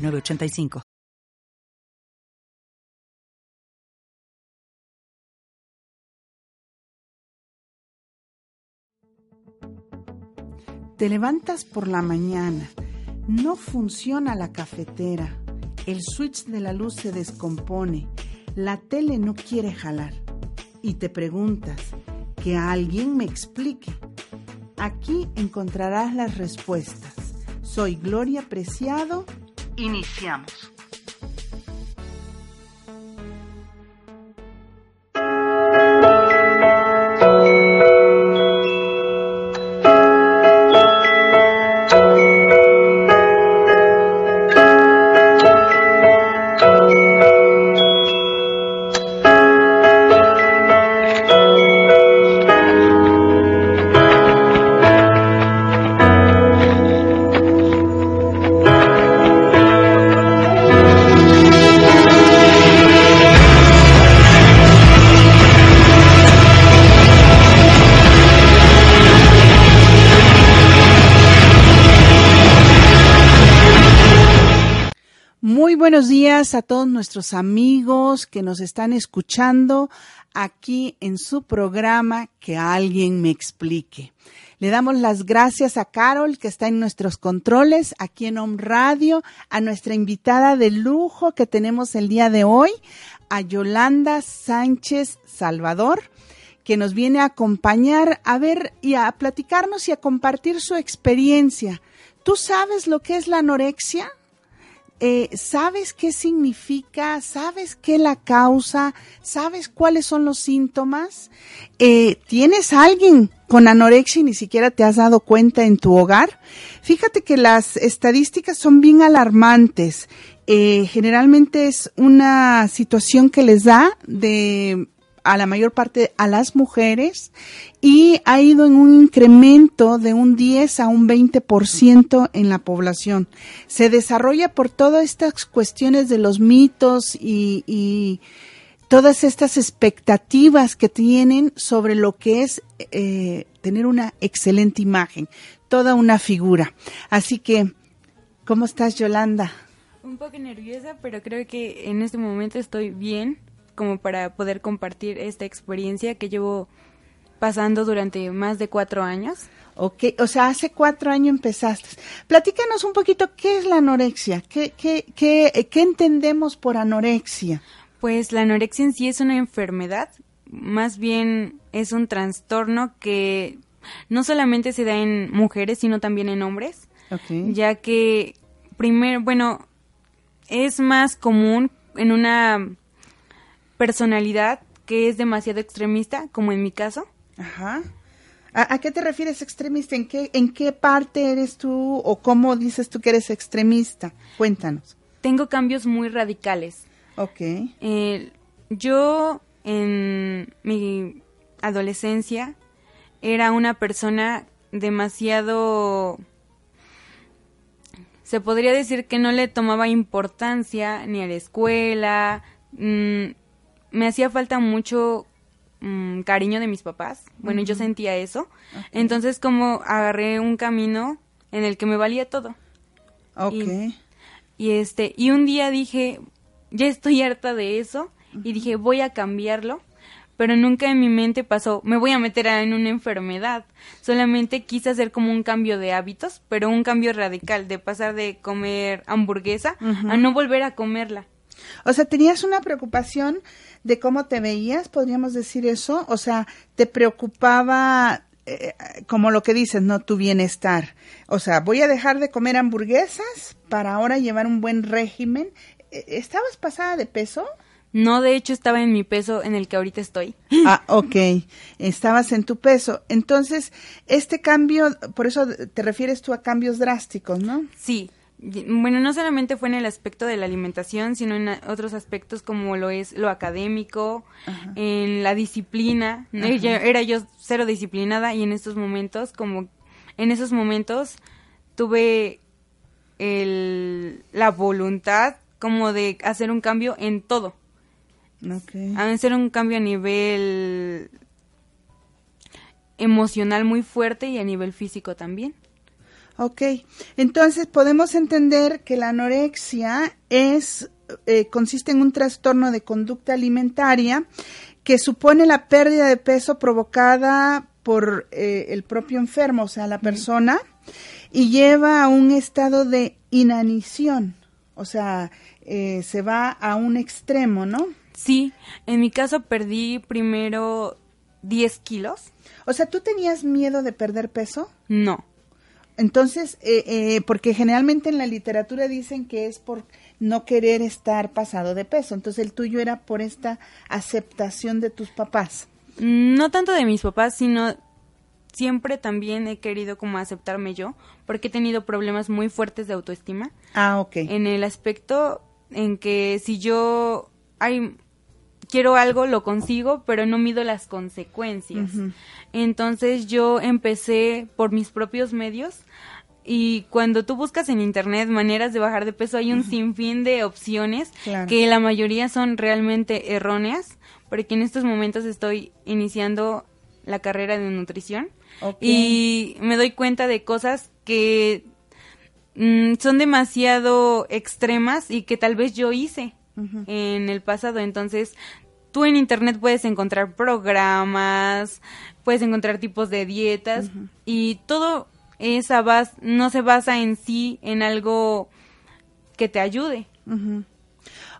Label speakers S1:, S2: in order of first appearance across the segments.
S1: 985.
S2: Te levantas por la mañana, no funciona la cafetera, el switch de la luz se descompone, la tele no quiere jalar y te preguntas, que alguien me explique. Aquí encontrarás las respuestas. Soy Gloria Preciado Iniciamos. Buenos días a todos nuestros amigos que nos están escuchando aquí en su programa Que alguien me explique. Le damos las gracias a Carol, que está en nuestros controles, aquí en Home Radio, a nuestra invitada de lujo que tenemos el día de hoy, a Yolanda Sánchez Salvador, que nos viene a acompañar a ver y a platicarnos y a compartir su experiencia. ¿Tú sabes lo que es la anorexia? Eh, ¿sabes qué significa? ¿Sabes qué la causa? ¿Sabes cuáles son los síntomas? Eh, ¿Tienes alguien con anorexia y ni siquiera te has dado cuenta en tu hogar? Fíjate que las estadísticas son bien alarmantes. Eh, generalmente es una situación que les da de a la mayor parte a las mujeres y ha ido en un incremento de un 10 a un 20% en la población. Se desarrolla por todas estas cuestiones de los mitos y, todas estas expectativas que tienen sobre lo que es eh, tener una excelente imagen, toda una figura. Así que, ¿cómo estás, Yolanda?
S3: Un poco nerviosa, pero creo que en este momento estoy bien como para poder compartir esta experiencia que llevo pasando durante más de cuatro años.
S2: Ok, o sea, hace cuatro años empezaste. Platícanos un poquito qué es la anorexia, qué, qué, qué, qué entendemos por anorexia.
S3: Pues la anorexia en sí es una enfermedad, más bien es un trastorno que no solamente se da en mujeres, sino también en hombres, okay. ya que primero, bueno, es más común en una personalidad que es demasiado extremista, como en mi caso.
S2: Ajá. ¿A, qué te refieres extremista? ¿En qué, ¿En qué parte eres tú o cómo dices tú que eres extremista? Cuéntanos.
S3: Tengo cambios muy radicales.
S2: Ok.
S3: Eh, yo en mi adolescencia era una persona demasiado se podría decir que no le tomaba importancia ni a la escuela, mm, me hacía falta mucho mm, cariño de mis papás. Bueno, yo sentía eso. Entonces como agarré un camino en el que me valía todo.
S2: Ok.
S3: Y, este, y un día dije, ya estoy harta de eso. Y dije, voy a cambiarlo. Pero nunca en mi mente pasó, me voy a meter en una enfermedad. Solamente quise hacer como un cambio de hábitos, pero un cambio radical, de pasar de comer hamburguesa a no volver a comerla.
S2: O sea, tenías una preocupación de cómo te veías, podríamos decir eso, o sea, te preocupaba eh, como lo que dices, no tu bienestar. O sea, voy a dejar de comer hamburguesas para ahora llevar un buen régimen. Eh, ¿Estabas pasada de peso?
S3: No, de hecho estaba en mi peso en el que ahorita estoy.
S2: Ah, ok. Estabas en tu peso. Entonces, este cambio, por eso te refieres tú a cambios drásticos, ¿no?
S3: Sí. Bueno, no solamente fue en el aspecto de la alimentación, sino en otros aspectos como lo es lo académico, en la disciplina. era yo cero disciplinada y en estos momentos, como en esos momentos, tuve el, la voluntad como de hacer un cambio en todo. Hacer un cambio a nivel emocional muy fuerte y a nivel físico también.
S2: Ok, entonces podemos entender que la anorexia es eh, consiste en un trastorno de conducta alimentaria que supone la pérdida de peso provocada por eh, el propio enfermo, o sea, la persona, y lleva a un estado de inanición, o sea, eh, se va a un extremo, ¿no?
S3: Sí, en mi caso perdí primero 10 kilos.
S2: O sea, ¿tú tenías miedo de perder peso?
S3: No.
S2: Entonces, eh, eh, porque generalmente en la literatura dicen que es por no querer estar pasado de peso. Entonces, el tuyo era por esta aceptación de tus papás.
S3: No tanto de mis papás, sino siempre también he querido como aceptarme yo, porque he tenido problemas muy fuertes de autoestima.
S2: Ah, ok.
S3: En el aspecto en que si yo hay quiero algo, lo consigo, pero no mido las consecuencias. Entonces yo empecé por mis propios medios y cuando tú buscas en internet maneras de bajar de peso hay un sinfín de opciones que la mayoría son realmente erróneas, porque en estos momentos estoy iniciando la carrera de nutrición y me doy cuenta de cosas que mm, son demasiado extremas y que tal vez yo hice en el pasado. Entonces, tú en internet puedes encontrar programas, puedes encontrar tipos de dietas y todo esa base no se basa en sí en algo que te ayude.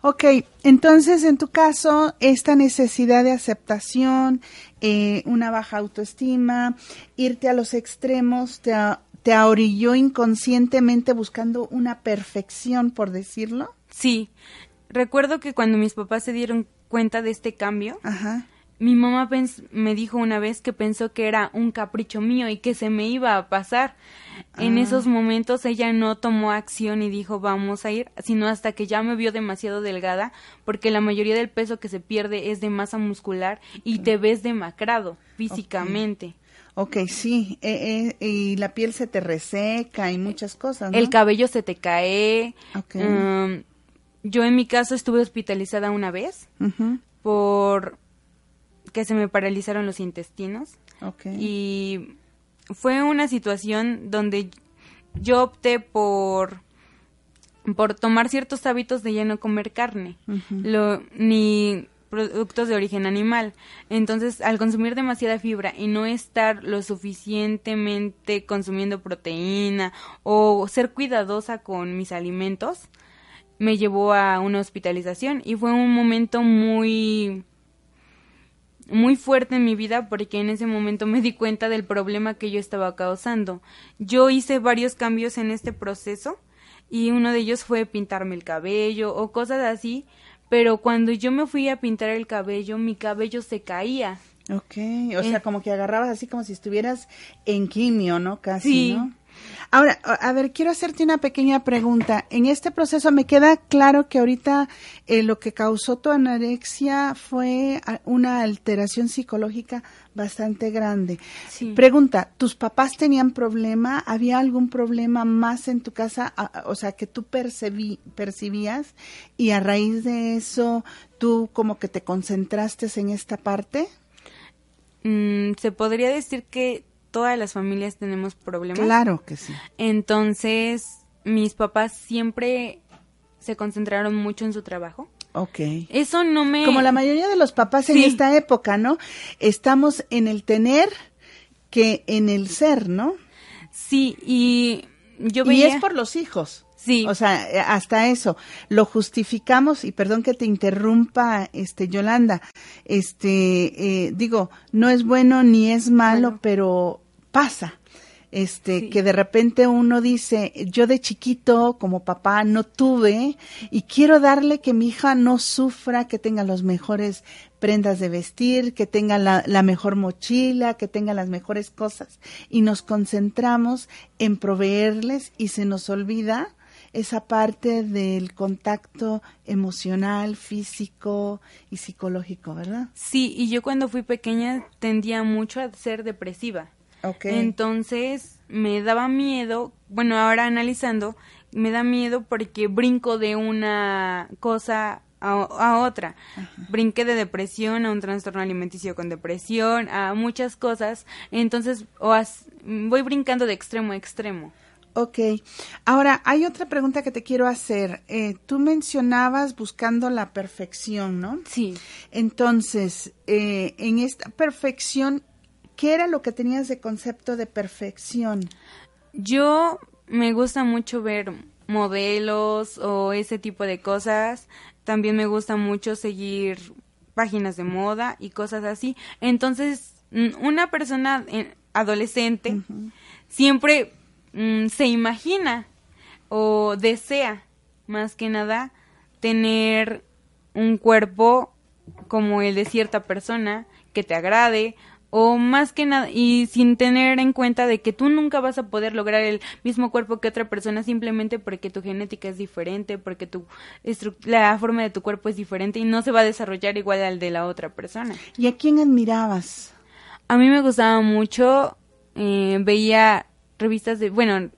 S2: Ok, entonces en tu caso, esta necesidad de aceptación, eh, una baja autoestima, irte a los extremos, te, te ahorilló inconscientemente buscando una perfección, por decirlo.
S3: Sí, recuerdo que cuando mis papás se dieron cuenta de este cambio, mi mamá me dijo una vez que pensó que era un capricho mío y que se me iba a pasar. En ah. esos momentos ella no tomó acción y dijo vamos a ir, sino hasta que ya me vio demasiado delgada, porque la mayoría del peso que se pierde es de masa muscular y te ves demacrado físicamente.
S2: Ok, sí, eh, eh, y la piel se te reseca y muchas cosas.
S3: El cabello se te cae. Um, yo en mi caso estuve hospitalizada una vez por que se me paralizaron los intestinos. Y fue una situación donde yo opté por por tomar ciertos hábitos de ya no comer carne, lo, ni productos de origen animal. Entonces, al consumir demasiada fibra y no estar lo suficientemente consumiendo proteína o ser cuidadosa con mis alimentos, me llevó a una hospitalización y fue un momento muy muy fuerte en mi vida porque en ese momento me di cuenta del problema que yo estaba causando. Yo hice varios cambios en este proceso y uno de ellos fue pintarme el cabello o cosas así, pero cuando yo me fui a pintar el cabello, mi cabello se caía.
S2: Ok, o sea, como que agarrabas así como si estuvieras en quimio, ¿no? Casi, ¿no? Ahora, a ver, quiero hacerte una pequeña pregunta. En este proceso me queda claro que ahorita eh, lo que causó tu anorexia fue una alteración psicológica bastante grande. Pregunta, ¿tus papás tenían problema? ¿Había algún problema más en tu casa? O sea, que tú percibías y a raíz de eso tú como que te concentraste en esta parte?
S3: Mm, se podría decir que todas las familias tenemos problemas.
S2: Claro que sí.
S3: Entonces, mis papás siempre se concentraron mucho en su trabajo.
S2: Ok.
S3: Eso no me...
S2: Como la mayoría de los papás en esta época, ¿no? Estamos en el tener que en el ser, ¿no?
S3: Sí, y yo
S2: veía... Y es por los hijos.
S3: Sí.
S2: O sea, eh, hasta eso lo justificamos y perdón que te interrumpa, este Yolanda, este eh, digo, no es bueno ni es malo, pero pasa. Este, que de repente uno dice, yo de chiquito como papá no tuve y quiero darle que mi hija no sufra, que tenga los mejores prendas de vestir, que tenga la, la mejor mochila, que tenga las mejores cosas y nos concentramos en proveerles y se nos olvida esa parte del contacto emocional, físico y psicológico, ¿verdad?
S3: Sí, y yo cuando fui pequeña tendía mucho a ser depresiva. Okay. Entonces me daba miedo, bueno, ahora analizando, me da miedo porque brinco de una cosa a, otra. Brinqué de depresión a un trastorno alimenticio con depresión, a muchas cosas. Entonces, o voy brincando de extremo a extremo.
S2: Ok. Ahora, hay otra pregunta que te quiero hacer. Eh, tú mencionabas buscando la perfección, ¿no?
S3: Sí.
S2: Entonces, eh, en esta perfección, ¿qué era lo que tenías de concepto de perfección?
S3: Yo me gusta mucho ver modelos o ese tipo de cosas. También me gusta mucho seguir páginas de moda y cosas así. Entonces, una persona eh, adolescente siempre mm, se imagina o desea, más que nada, tener un cuerpo como el de cierta persona que te agrade o más que nada y sin tener en cuenta de que tú nunca vas a poder lograr el mismo cuerpo que otra persona simplemente porque tu genética es diferente, porque tu la forma de tu cuerpo es diferente y no se va a desarrollar igual al de la otra persona.
S2: ¿Y a quién admirabas?
S3: A mí me gustaba mucho, eh, veía revistas de, bueno,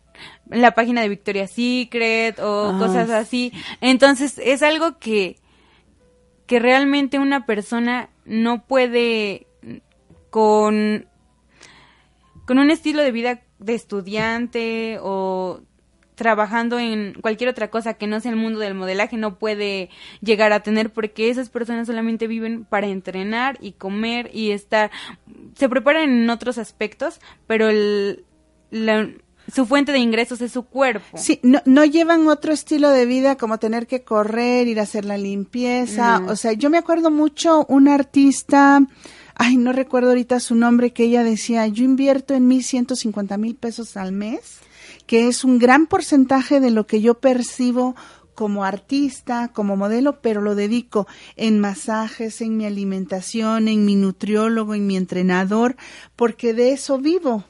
S3: la página de Victoria's Secret o ah, cosas así. Entonces es algo que que realmente una persona no puede con, con un estilo de vida de estudiante o trabajando en cualquier otra cosa que no sea el mundo del modelaje no puede llegar a tener porque esas personas solamente viven para entrenar y comer y estar se preparan en otros aspectos pero el, su fuente de ingresos es su cuerpo.
S2: Sí, no, no llevan otro estilo de vida como tener que correr, ir a hacer la limpieza. O sea, yo me acuerdo mucho un artista, ay, no recuerdo ahorita su nombre, que ella decía, yo invierto en mí 150 mil pesos al mes, que es un gran porcentaje de lo que yo percibo como artista, como modelo, pero lo dedico en masajes, en mi alimentación, en mi nutriólogo, en mi entrenador, porque de eso vivo.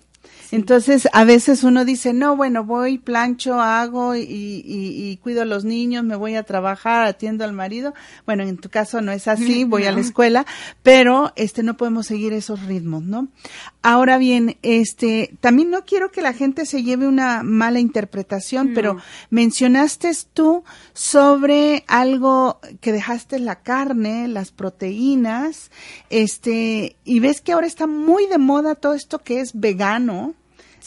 S2: Entonces, a veces uno dice, no, bueno, voy, plancho, hago y, y, cuido a los niños, me voy a trabajar, atiendo al marido. Bueno, en tu caso no es así, voy a la escuela, pero este no podemos seguir esos ritmos, ¿no? Ahora bien, este, también no quiero que la gente se lleve una mala interpretación, pero mencionaste tú sobre algo que dejaste la carne, las proteínas, este, y ves que ahora está muy de moda todo esto que es vegano,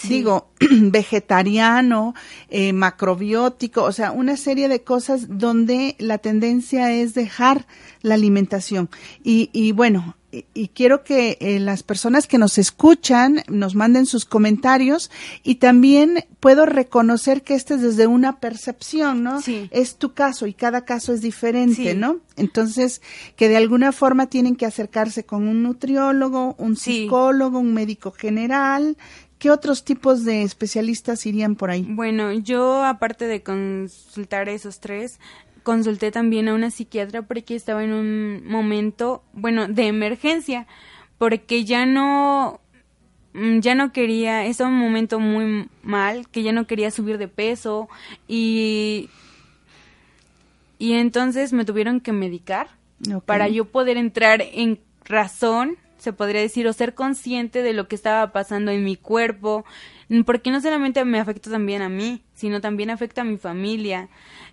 S2: digo, vegetariano, eh, macrobiótico, o sea, una serie de cosas donde la tendencia es dejar la alimentación. Y, y bueno, y, quiero que eh, las personas que nos escuchan nos manden sus comentarios y también puedo reconocer que este es desde una percepción, ¿no?
S3: Sí.
S2: Es tu caso y cada caso es diferente, ¿no? Entonces, que de alguna forma tienen que acercarse con un nutriólogo, un psicólogo, un médico general, ¿Qué otros tipos de especialistas irían por ahí?
S3: Bueno, yo aparte de consultar esos tres, consulté también a una psiquiatra porque estaba en un momento, bueno, de emergencia, porque ya no mm, ya no quería, estaba en un momento muy mal, que ya no quería subir de peso y y entonces me tuvieron que medicar para yo poder entrar en razón se podría decir, o ser consciente de lo que estaba pasando en mi cuerpo, porque no solamente me afecta también a mí, sino también afecta a mi familia.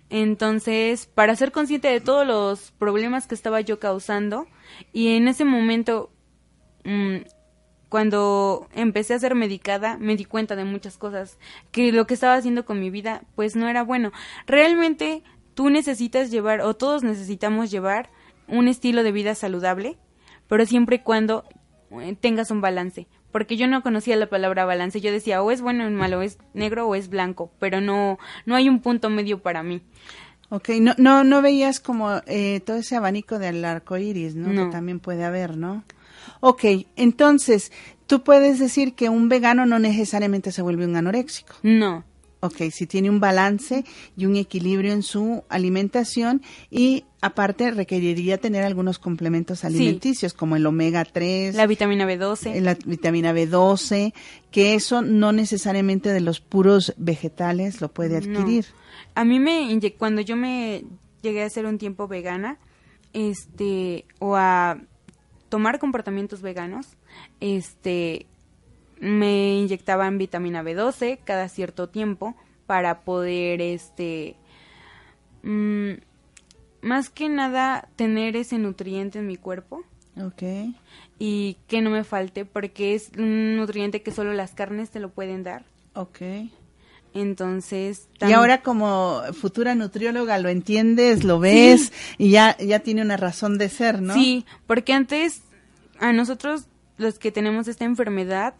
S3: Entonces, para ser consciente de todos los problemas que estaba yo causando, y en ese momento, mm, cuando empecé a ser medicada, me di cuenta de muchas cosas, que lo que estaba haciendo con mi vida, pues no era bueno. Realmente, tú necesitas llevar, o todos necesitamos llevar, un estilo de vida saludable, pero siempre y cuando eh, tengas un balance. Porque yo no conocía la palabra balance, yo decía o es bueno o es malo, o es negro o es blanco, pero no, no hay un punto medio para mí.
S2: Ok, no, no, no veías como eh, todo ese abanico del arco iris, ¿no? Que también puede haber, ¿no? Ok, entonces, tú puedes decir que un vegano no necesariamente se vuelve un anoréxico.
S3: No,
S2: Ok, si tiene un balance y un equilibrio en su alimentación y aparte requeriría tener algunos complementos alimenticios como el omega 3,
S3: la vitamina B12,
S2: la vitamina B12, que eso no necesariamente de los puros vegetales lo puede adquirir.
S3: A mí me cuando yo me llegué a ser un tiempo vegana, este o a tomar comportamientos veganos, este me inyectaban vitamina B12 cada cierto tiempo para poder este mm, más que nada tener ese nutriente en mi cuerpo.
S2: Ok.
S3: Y que no me falte porque es un nutriente que solo las carnes te lo pueden dar.
S2: Ok.
S3: Entonces.
S2: Y ahora como futura nutrióloga lo entiendes, lo ves y ya, ya tiene una razón de ser, ¿no?
S3: Sí, porque antes a nosotros los que tenemos esta enfermedad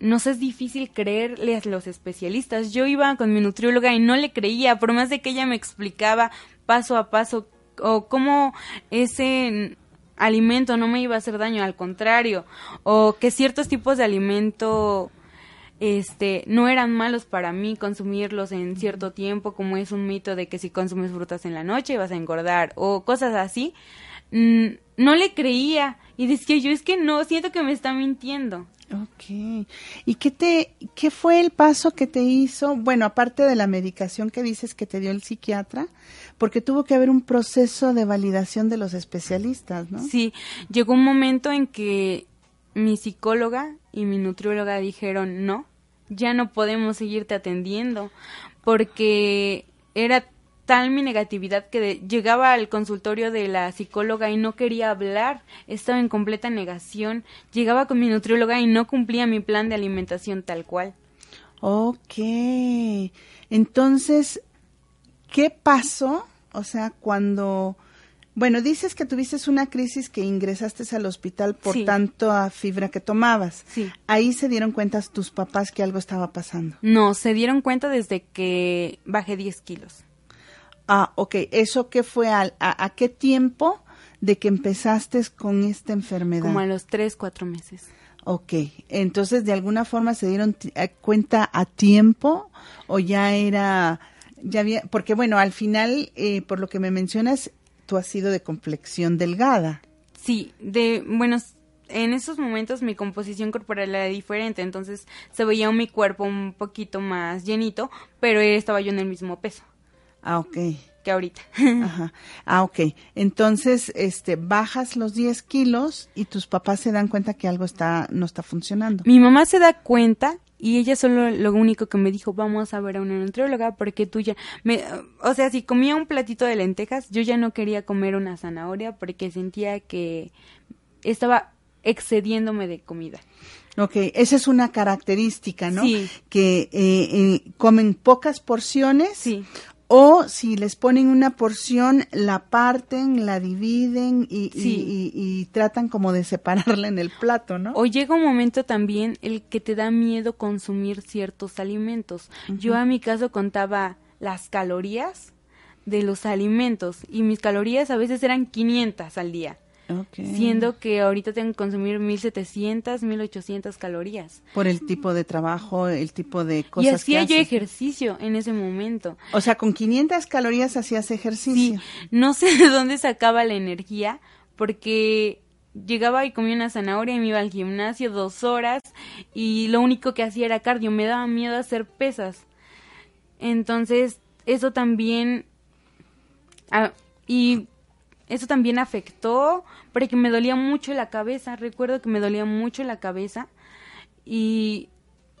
S3: nos es difícil creerle a los especialistas. Yo iba con mi nutrióloga y no le creía, por más de que ella me explicaba paso a paso o cómo ese alimento no me iba a hacer daño, al contrario, o que ciertos tipos de alimento este no eran malos para mí consumirlos en cierto tiempo, como es un mito de que si consumes frutas en la noche vas a engordar o cosas así. Mm, no le creía y decía yo es que no, siento que me está mintiendo.
S2: Ok. ¿Y qué te, qué fue el paso que te hizo? Bueno, aparte de la medicación que dices que te dio el psiquiatra, porque tuvo que haber un proceso de validación de los especialistas, ¿no?
S3: Sí, llegó un momento en que mi psicóloga y mi nutrióloga dijeron, no, ya no podemos seguirte atendiendo, porque era tal mi negatividad que llegaba al consultorio de la psicóloga y no quería hablar, estaba en completa negación, llegaba con mi nutrióloga y no cumplía mi plan de alimentación tal cual.
S2: Ok, entonces, ¿qué pasó? O sea, cuando, bueno, dices que tuviste una crisis que ingresaste al hospital por tanto a fibra que tomabas.
S3: Sí.
S2: Ahí se dieron cuenta tus papás que algo estaba pasando.
S3: No, se dieron cuenta desde que bajé 10 kilos.
S2: Ah, ok. ¿Eso qué fue? A, a, qué tiempo de que empezaste con esta enfermedad?
S3: Como a los tres, cuatro meses.
S2: Ok. Entonces, ¿de alguna forma se dieron eh, cuenta a tiempo o ya era, ya había, porque bueno, al final, eh, por lo que me mencionas, tú has sido de complexión delgada.
S3: Sí, de, bueno, en esos momentos mi composición corporal era diferente, entonces se veía mi cuerpo un poquito más llenito, pero estaba yo en el mismo peso.
S2: Ah, ok.
S3: Que ahorita.
S2: Ajá. Ah, ok. Entonces, este, bajas los 10 kilos y tus papás se dan cuenta que algo está, no está funcionando.
S3: Mi mamá se da cuenta y ella solo lo único que me dijo, vamos a ver a una nutrióloga porque tú ya, me, o sea, si comía un platito de lentejas, yo ya no quería comer una zanahoria porque sentía que estaba excediéndome de comida.
S2: Ok, esa es una característica, ¿no?
S3: Sí.
S2: Que eh, eh, comen pocas porciones
S3: sí
S2: o si les ponen una porción, la parten, la dividen y, y, tratan como de separarla en el plato, ¿no?
S3: O llega un momento también el que te da miedo consumir ciertos alimentos. Yo a mi caso contaba las calorías de los alimentos y mis calorías a veces eran 500 al día. Siendo que ahorita tengo que consumir 1700, 1800 calorías.
S2: Por el tipo de trabajo, el tipo de cosas.
S3: Y hacía yo ejercicio en ese momento.
S2: O sea, con 500 calorías hacías ejercicio.
S3: Sí, no sé de dónde sacaba la energía, porque llegaba y comía una zanahoria y me iba al gimnasio dos horas y lo único que hacía era cardio, me daba miedo hacer pesas. Entonces, eso también... Ah, y eso también afectó porque me dolía mucho la cabeza. Recuerdo que me dolía mucho la cabeza y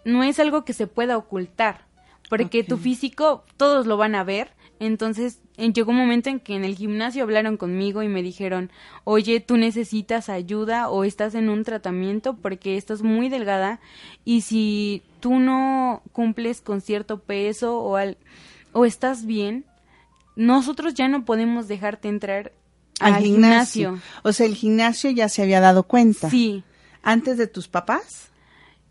S3: no es algo que se pueda ocultar porque tu físico todos lo van a ver. Entonces llegó un momento en que en el gimnasio hablaron conmigo y me dijeron, oye, tú necesitas ayuda o estás en un tratamiento porque estás muy delgada y si tú no cumples con cierto peso o, al, o estás bien, nosotros ya no podemos dejarte entrar
S2: al, gimnasio. O sea, el gimnasio ya se había dado cuenta.
S3: Sí.
S2: ¿Antes de tus papás?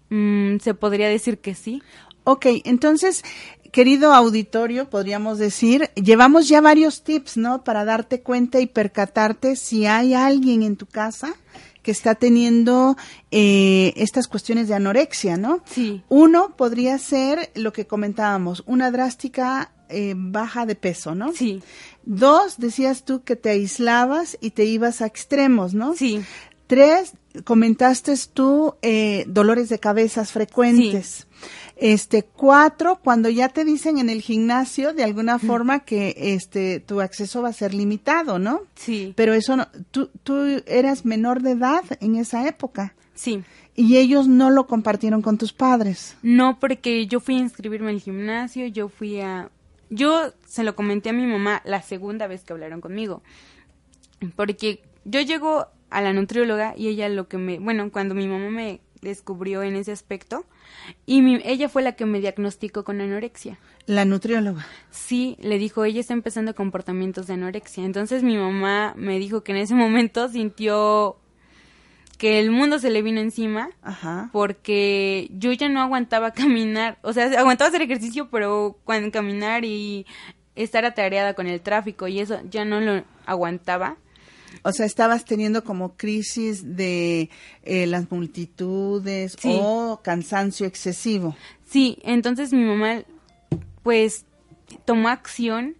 S3: Mm, se podría decir que sí.
S2: Ok, entonces, querido auditorio, podríamos decir, llevamos ya varios tips, ¿no? Para darte cuenta y percatarte si hay alguien en tu casa que está teniendo eh, estas cuestiones de anorexia, ¿no?
S3: Sí.
S2: Uno podría ser lo que comentábamos, una drástica eh, baja de peso, ¿no?
S3: Sí.
S2: Dos, decías tú que te aislabas y te ibas a extremos, ¿no?
S3: Sí.
S2: Tres, comentaste tú eh, dolores de cabezas frecuentes. Este, cuatro, cuando ya te dicen en el gimnasio, de alguna forma que este, tu acceso va a ser limitado, ¿no?
S3: Sí.
S2: Pero eso no, tú, tú eras menor de edad en esa época.
S3: Sí.
S2: Y ellos no lo compartieron con tus padres.
S3: No, porque yo fui a inscribirme al gimnasio, yo fui a... Yo se lo comenté a mi mamá la segunda vez que hablaron conmigo. Porque yo llego a la nutrióloga y ella lo que me... Bueno, cuando mi mamá me descubrió en ese aspecto, y ella fue la que me diagnosticó con anorexia.
S2: La nutrióloga.
S3: Sí, le dijo, ella está empezando comportamientos de anorexia. Entonces mi mamá me dijo que en ese momento sintió que el mundo se le vino encima
S2: Ajá.
S3: porque yo ya no aguantaba caminar, o sea, aguantaba hacer ejercicio, pero cuando caminar y estar atareada con el tráfico y eso ya no lo aguantaba.
S2: O sea, estabas teniendo como crisis de eh, las multitudes o cansancio excesivo.
S3: Sí, entonces mi mamá pues tomó acción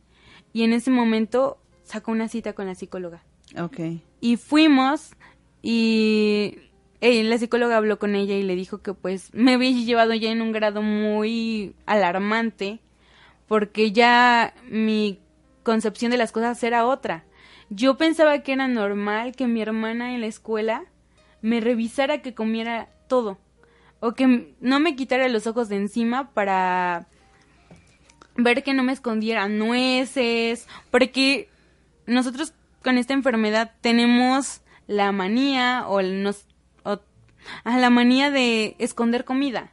S3: y en ese momento sacó una cita con la psicóloga.
S2: Ok.
S3: Y fuimos y la psicóloga habló con ella y le dijo que pues me había llevado ya en un grado muy alarmante porque ya mi concepción de las cosas era otra. Yo pensaba que era normal que mi hermana en la escuela me revisara que comiera todo o que no me quitara los ojos de encima para ver que no me escondiera nueces, porque nosotros con esta enfermedad tenemos la manía o, nos, a la manía de esconder comida.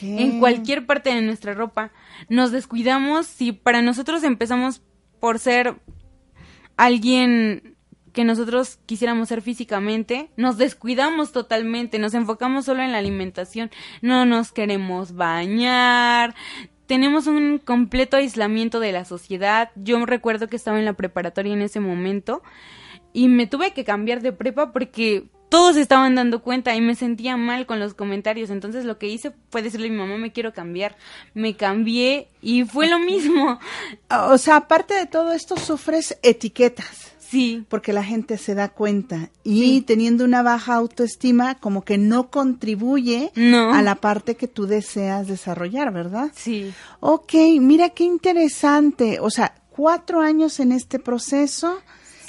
S3: En cualquier parte de nuestra ropa. Nos descuidamos si para nosotros empezamos por ser alguien que nosotros quisiéramos ser físicamente, nos descuidamos totalmente, nos enfocamos solo en la alimentación, no nos queremos bañar, tenemos un completo aislamiento de la sociedad. Yo recuerdo que estaba en la preparatoria en ese momento y me tuve que cambiar de prepa porque todos estaban dando cuenta y me sentía mal con los comentarios. Entonces lo que hice fue decirle a mi mamá, me quiero cambiar. Me cambié y fue lo mismo.
S2: O sea, aparte de todo esto, sufres etiquetas.
S3: Sí.
S2: Porque la gente se da cuenta. Y teniendo una baja autoestima, como que no contribuye a la parte que tú deseas desarrollar, ¿verdad?
S3: Sí.
S2: Ok, mira qué interesante. O sea, cuatro años en este proceso.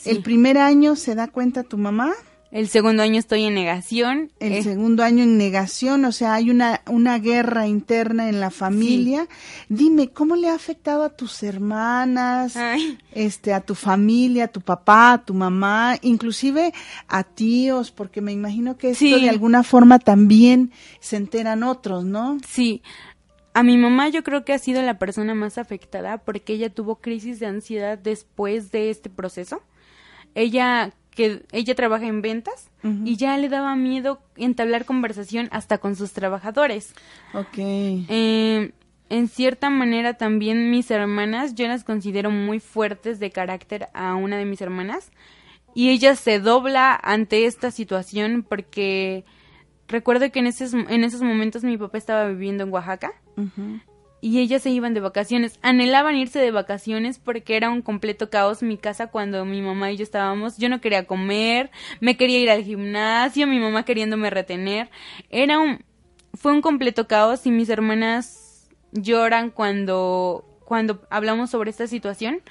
S2: El primer año se da cuenta tu mamá.
S3: El segundo año estoy en negación.
S2: El eh. segundo año en negación, o sea, hay una, una guerra interna en la familia. Dime, ¿cómo le ha afectado a tus hermanas, este, a tu familia, a tu papá, a tu mamá, inclusive a tíos? Porque me imagino que esto de alguna forma también se enteran otros, ¿no?
S3: Sí. A mi mamá yo creo que ha sido la persona más afectada porque ella tuvo crisis de ansiedad después de este proceso. Ella que ella trabaja en ventas y ya le daba miedo entablar conversación hasta con sus trabajadores.
S2: Ok.
S3: Eh, en cierta manera también mis hermanas, yo las considero muy fuertes de carácter a una de mis hermanas y ella se dobla ante esta situación porque recuerdo que en esos, en esos momentos mi papá estaba viviendo en Oaxaca y ellas se iban de vacaciones. Anhelaban irse de vacaciones porque era un completo caos mi casa cuando mi mamá y yo estábamos. Yo no quería comer, me quería ir al gimnasio, mi mamá queriéndome retener. Era un fue un completo caos y mis hermanas lloran cuando cuando hablamos sobre esta situación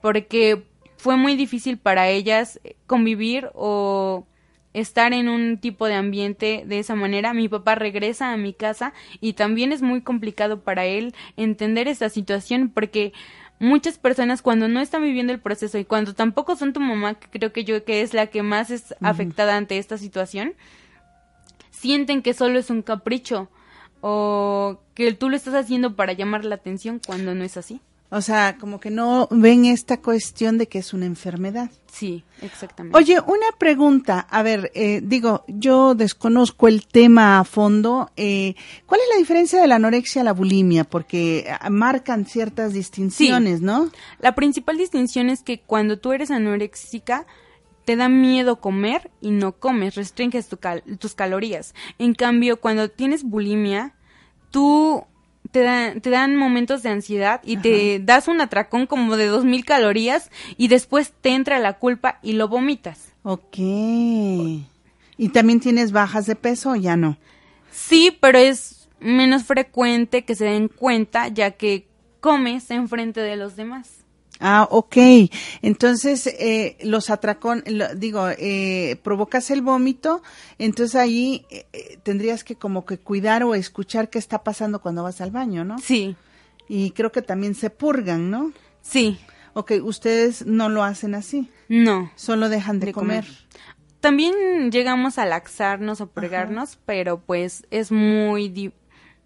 S3: porque fue muy difícil para ellas convivir o estar en un tipo de ambiente de esa manera. Mi papá regresa a mi casa y también es muy complicado para él entender esta situación porque muchas personas cuando no están viviendo el proceso y cuando tampoco son tu mamá, que creo que yo que es la que más es afectada ante esta situación, sienten que solo es un capricho o que tú lo estás haciendo para llamar la atención cuando no es así.
S2: O sea, como que no ven esta cuestión de que es una enfermedad.
S3: Sí, exactamente.
S2: Oye, una pregunta. A ver, eh, digo, yo desconozco el tema a fondo. Eh, ¿Cuál es la diferencia de la anorexia a la bulimia? Porque ah, marcan ciertas distinciones, ¿no?
S3: La principal distinción es que cuando tú eres anoréxica, te da miedo comer y no comes, restringes tus calorías. En cambio, cuando tienes bulimia, tú te, te dan momentos de ansiedad y te das un atracón como de 2000 calorías y después te entra la culpa y lo vomitas.
S2: Ok. ¿Y también tienes bajas de peso o ya no?
S3: Sí, pero es menos frecuente que se den cuenta ya que comes enfrente de los demás.
S2: Ah, ok. Entonces, eh, los atracón, digo, eh, provocas el vómito, entonces ahí eh, eh, tendrías que como que cuidar o escuchar qué está pasando cuando vas al baño, ¿no?
S3: Sí.
S2: Y creo que también se purgan, ¿no?
S3: Sí.
S2: Ok, ustedes no lo hacen así.
S3: No.
S2: Solo dejan de, comer.
S3: También llegamos a laxarnos o purgarnos, pero pues es muy,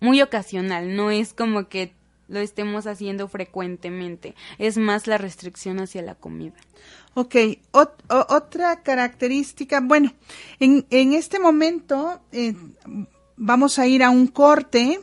S3: muy ocasional, no es como que lo estemos haciendo frecuentemente. Es más la restricción hacia la comida.
S2: Ok, otra característica, bueno, en, en este momento eh, vamos a ir a un corte.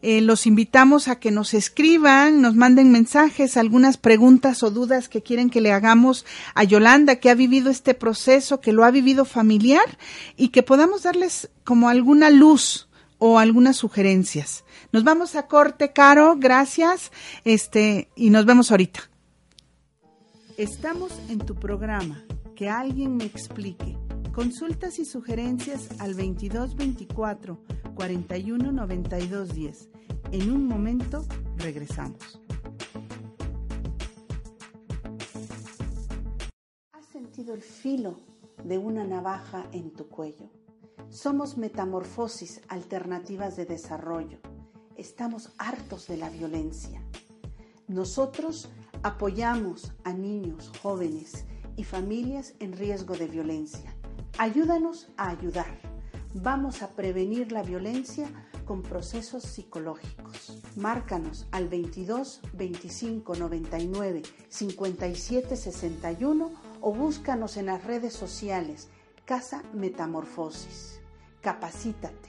S2: Eh, los invitamos a que nos escriban, nos manden mensajes, algunas preguntas o dudas que quieren que le hagamos a Yolanda, que ha vivido este proceso, que lo ha vivido familiar y que podamos darles como alguna luz o algunas sugerencias. Nos vamos a corte, Caro, gracias. Este, y nos vemos ahorita. Estamos en tu programa. Que alguien me explique. Consultas y sugerencias al 2224 41 92 10. En un momento regresamos. ¿Has sentido el filo de una navaja en tu cuello? Somos Metamorfosis Alternativas de Desarrollo estamos hartos de la violencia. Nosotros apoyamos a niños, jóvenes y familias en riesgo de violencia. Ayúdanos a ayudar. Vamos a prevenir la violencia con procesos psicológicos. Márcanos al 22 25 99 57 61 o búscanos en las redes sociales Casa Metamorfosis. Capacítate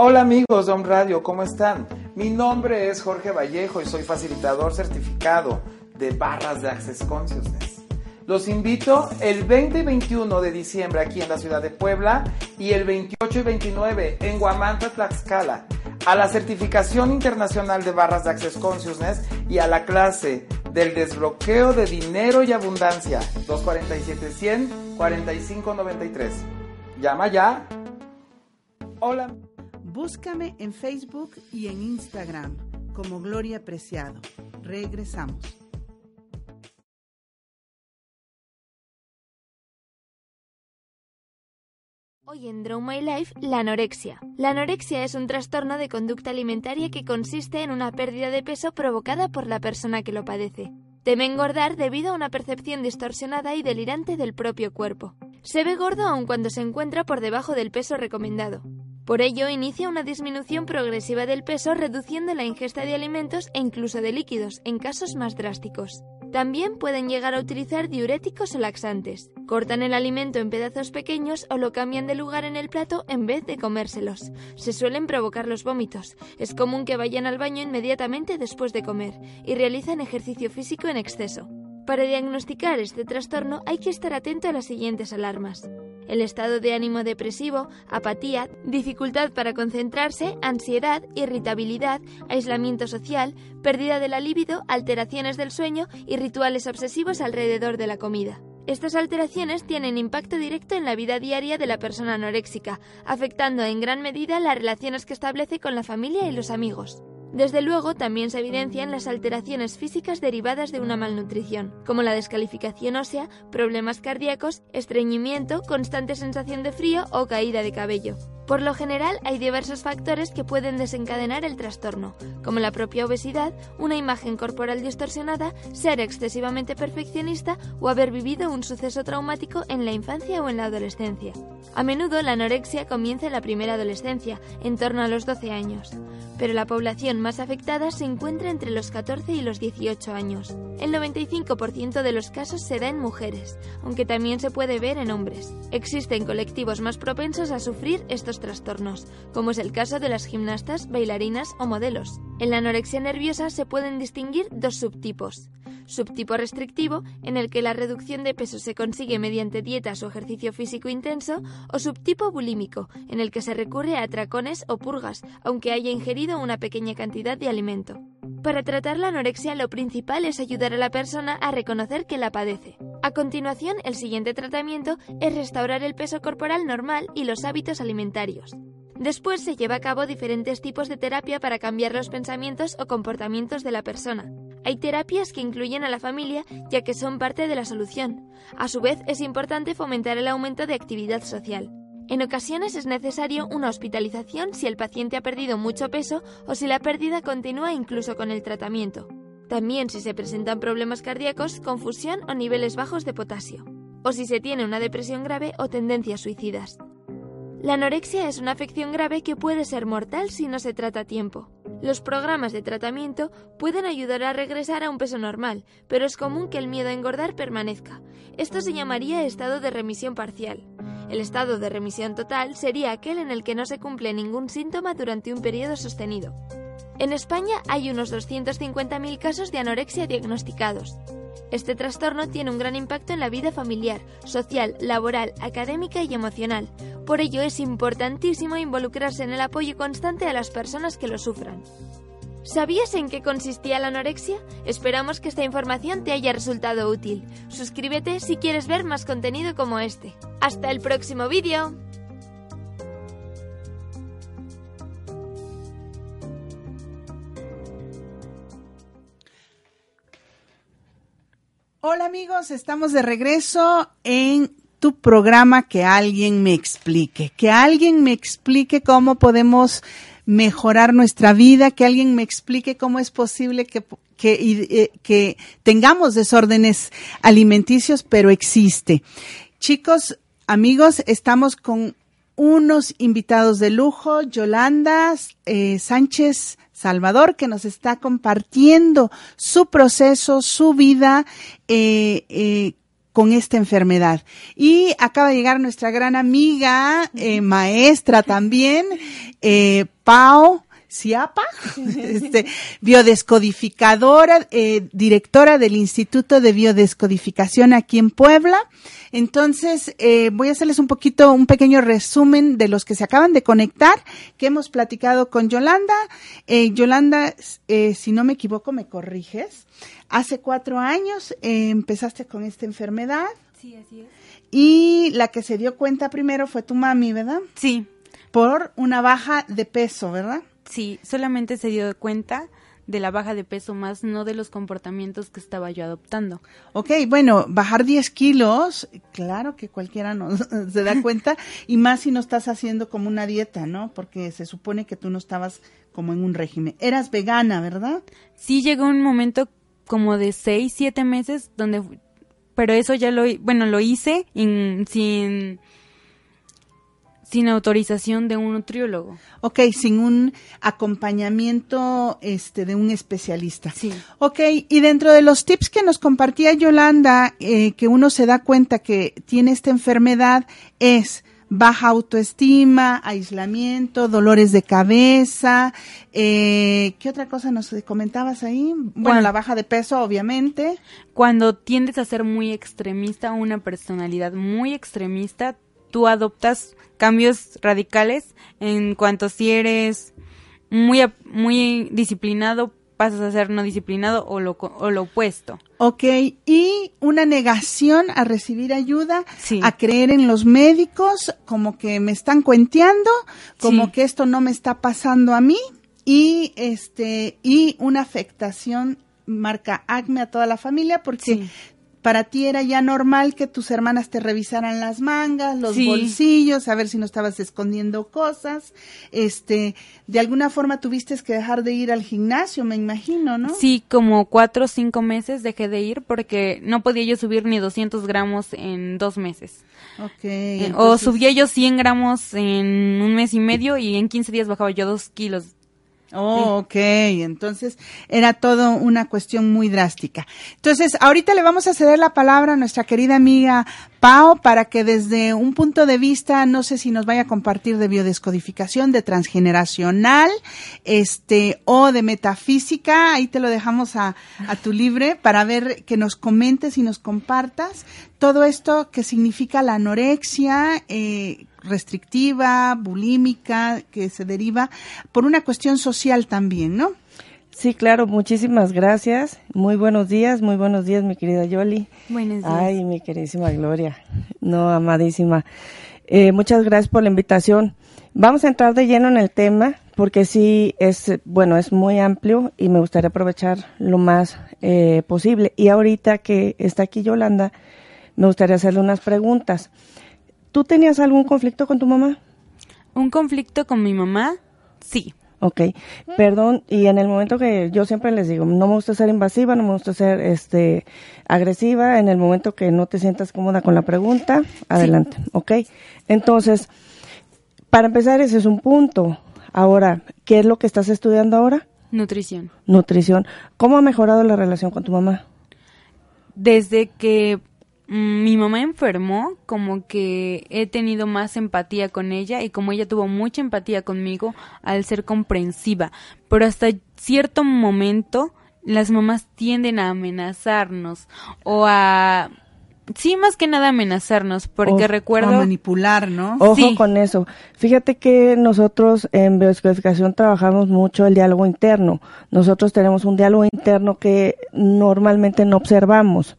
S4: Hola amigos de Home Radio, ¿cómo están? Mi nombre es Jorge Vallejo y soy facilitador certificado de barras de Access Consciousness. Los invito el 20 y 21 de diciembre aquí en la ciudad de Puebla y el 28 y 29 en Guamanta, Tlaxcala a la certificación internacional de barras de Access Consciousness y a la clase del desbloqueo de dinero y abundancia 247 100 4593. Llama ya. Hola.
S2: Búscame en Facebook y en Instagram como Gloria Preciado. Regresamos.
S5: Hoy en Draw My Life, la anorexia. La anorexia es un trastorno de conducta alimentaria que consiste en una pérdida de peso provocada por la persona que lo padece. Teme engordar debido a una percepción distorsionada y delirante del propio cuerpo. Se ve gordo aun cuando se encuentra por debajo del peso recomendado. Por ello, inicia una disminución progresiva del peso reduciendo la ingesta de alimentos e incluso de líquidos en casos más drásticos. También pueden llegar a utilizar diuréticos o laxantes. Cortan el alimento en pedazos pequeños o lo cambian de lugar en el plato en vez de comérselos. Se suelen provocar los vómitos. Es común que vayan al baño inmediatamente después de comer y realizan ejercicio físico en exceso. Para diagnosticar este trastorno hay que estar atento a las siguientes alarmas el estado de ánimo depresivo, apatía, dificultad para concentrarse, ansiedad, irritabilidad, aislamiento social, pérdida de la libido, alteraciones del sueño y rituales obsesivos alrededor de la comida. Estas alteraciones tienen impacto directo en la vida diaria de la persona anoréxica, afectando en gran medida las relaciones que establece con la familia y los amigos. Desde luego, también se evidencian las alteraciones físicas derivadas de una malnutrición, como la descalificación ósea, problemas cardíacos, estreñimiento, constante sensación de frío o caída de cabello. Por lo general, hay diversos factores que pueden desencadenar el trastorno, como la propia obesidad, una imagen corporal distorsionada, ser excesivamente perfeccionista o haber vivido un suceso traumático en la infancia o en la adolescencia. A menudo la anorexia comienza en la primera adolescencia, en torno a los 12 años, pero la población más afectada se encuentra entre los 14 y los 18 años. El 95% de los casos se da en mujeres, aunque también se puede ver en hombres. Existen colectivos más propensos a sufrir estos trastornos, como es el caso de las gimnastas, bailarinas o modelos. En la anorexia nerviosa se pueden distinguir dos subtipos. Subtipo restrictivo, en el que la reducción de peso se consigue mediante dietas o ejercicio físico intenso, o subtipo bulímico, en el que se recurre a atracones o purgas, aunque haya ingerido una pequeña cantidad de alimento. Para tratar la anorexia lo principal es ayudar a la persona a reconocer que la padece. A continuación, el siguiente tratamiento es restaurar el peso corporal normal y los hábitos alimentarios. Después se lleva a cabo diferentes tipos de terapia para cambiar los pensamientos o comportamientos de la persona. Hay terapias que incluyen a la familia ya que son parte de la solución. A su vez, es importante fomentar el aumento de actividad social. En ocasiones es necesario una hospitalización si el paciente ha perdido mucho peso o si la pérdida continúa incluso con el tratamiento. También si se presentan problemas cardíacos, confusión o niveles bajos de potasio. O si se tiene una depresión grave o tendencias suicidas. La anorexia es una afección grave que puede ser mortal si no se trata a tiempo. Los programas de tratamiento pueden ayudar a regresar a un peso normal, pero es común que el miedo a engordar permanezca. Esto se llamaría estado de remisión parcial. El estado de remisión total sería aquel en el que no se cumple ningún síntoma durante un periodo sostenido. En España hay unos 250.000 casos de anorexia diagnosticados. Este trastorno tiene un gran impacto en la vida familiar, social, laboral, académica y emocional. Por ello es importantísimo involucrarse en el apoyo constante a las personas que lo sufran. ¿Sabías en qué consistía la anorexia? Esperamos que esta información te haya resultado útil. Suscríbete si quieres ver más contenido como este. ¡Hasta el próximo vídeo!
S2: Hola amigos, estamos de regreso en tu programa Que alguien me explique, que alguien me explique cómo podemos mejorar nuestra vida, que alguien me explique cómo es posible que, que, eh, que tengamos desórdenes alimenticios, pero existe. Chicos, amigos, estamos con unos invitados de lujo, Yolanda eh, Sánchez Salvador, que nos está compartiendo su proceso, su vida eh, eh, con esta enfermedad. Y acaba de llegar nuestra gran amiga, maestra también, Pau. Ciapa, este, biodescodificadora, directora del Instituto de Biodescodificación aquí en Puebla. Entonces, eh, voy a hacerles un poquito, un pequeño resumen de los que se acaban de conectar, que hemos platicado con Yolanda. Eh, Yolanda, eh, si no me equivoco, me corriges. Hace cuatro años empezaste con esta enfermedad.
S3: Sí, así es.
S2: Y la que se dio cuenta primero fue tu mami, ¿verdad?
S3: Sí.
S2: Por una baja de peso, ¿verdad?
S3: Sí, solamente se dio cuenta de la baja de peso más, no de los comportamientos que estaba yo adoptando.
S2: Ok, bueno, bajar 10 kilos, claro que cualquiera no se da cuenta, y más si no estás haciendo como una dieta, ¿no? Porque se supone que tú no estabas como en un régimen. Eras vegana, ¿verdad?
S3: Sí, llegó un momento como de 6, 7 meses donde, pero eso ya lo, bueno, lo hice sin sin autorización de un nutriólogo.
S2: Ok, sin un acompañamiento este, de un especialista.
S3: Sí.
S2: Ok, y dentro de los tips que nos compartía Yolanda, eh, que uno se da cuenta que tiene esta enfermedad, es baja autoestima, aislamiento, dolores de cabeza. Eh, ¿Qué otra cosa nos comentabas ahí? Bueno, la baja de peso, obviamente.
S3: Cuando tiendes a ser muy extremista, una personalidad muy extremista, tú adoptas cambios radicales en cuanto si eres muy, muy disciplinado, pasas a ser no disciplinado o lo, o lo opuesto.
S2: Ok, y una negación a recibir ayuda, a creer en los médicos, como que me están cuenteando, como que esto no me está pasando a mí, y este y una afectación marca acme a toda la familia porque para ti era ya normal que tus hermanas te revisaran las mangas, los bolsillos, a ver si no estabas escondiendo cosas. Este, de alguna forma tuviste que dejar de ir al gimnasio, me imagino, ¿no?
S3: Sí, como cuatro o cinco meses dejé de ir porque no podía yo subir ni 200 gramos en dos meses.
S2: Okay,
S3: eh, O subía yo 100 gramos en un mes y medio y en 15 días bajaba yo dos kilos
S2: Oh, ok. Entonces era todo una cuestión muy drástica. Entonces, ahorita le vamos a ceder la palabra a nuestra querida amiga Pau para que desde un punto de vista, no sé si nos vaya a compartir de biodescodificación, de transgeneracional, este, o de metafísica, ahí te lo dejamos a, a tu libre para ver que nos comentes y nos compartas todo esto que significa la anorexia, eh, restrictiva, bulímica, que se deriva por una cuestión social también, ¿no?
S6: Sí, claro, muchísimas gracias. Muy buenos días, muy buenos días, mi querida Yoli.
S3: Buenos días.
S6: Ay, mi queridísima Gloria. No, amadísima. Eh, muchas gracias por la invitación. Vamos a entrar de lleno en el tema porque sí es, bueno, es muy amplio y me gustaría aprovechar lo más eh, posible. Y ahorita que está aquí Yolanda, me gustaría hacerle unas preguntas. ¿Tú tenías algún conflicto con tu mamá?
S3: Un conflicto con mi mamá, sí.
S6: Ok, perdón, y en el momento que yo siempre les digo, no me gusta ser invasiva, no me gusta ser este agresiva, en el momento que no te sientas cómoda con la pregunta, adelante, ok. Entonces, para empezar, ese es un punto. Ahora, ¿qué es lo que estás estudiando ahora?
S3: Nutrición.
S6: Nutrición. ¿Cómo ha mejorado la relación con tu mamá?
S3: Desde que mi mamá enfermó, como que he tenido más empatía con ella y como ella tuvo mucha empatía conmigo al ser comprensiva, pero hasta cierto momento las mamás tienden a amenazarnos o a sí más que nada amenazarnos porque recuerdo
S2: o manipular no
S6: ojo con eso. Fíjate que nosotros en biodescodificación trabajamos mucho el diálogo interno. Nosotros tenemos un diálogo interno que normalmente no observamos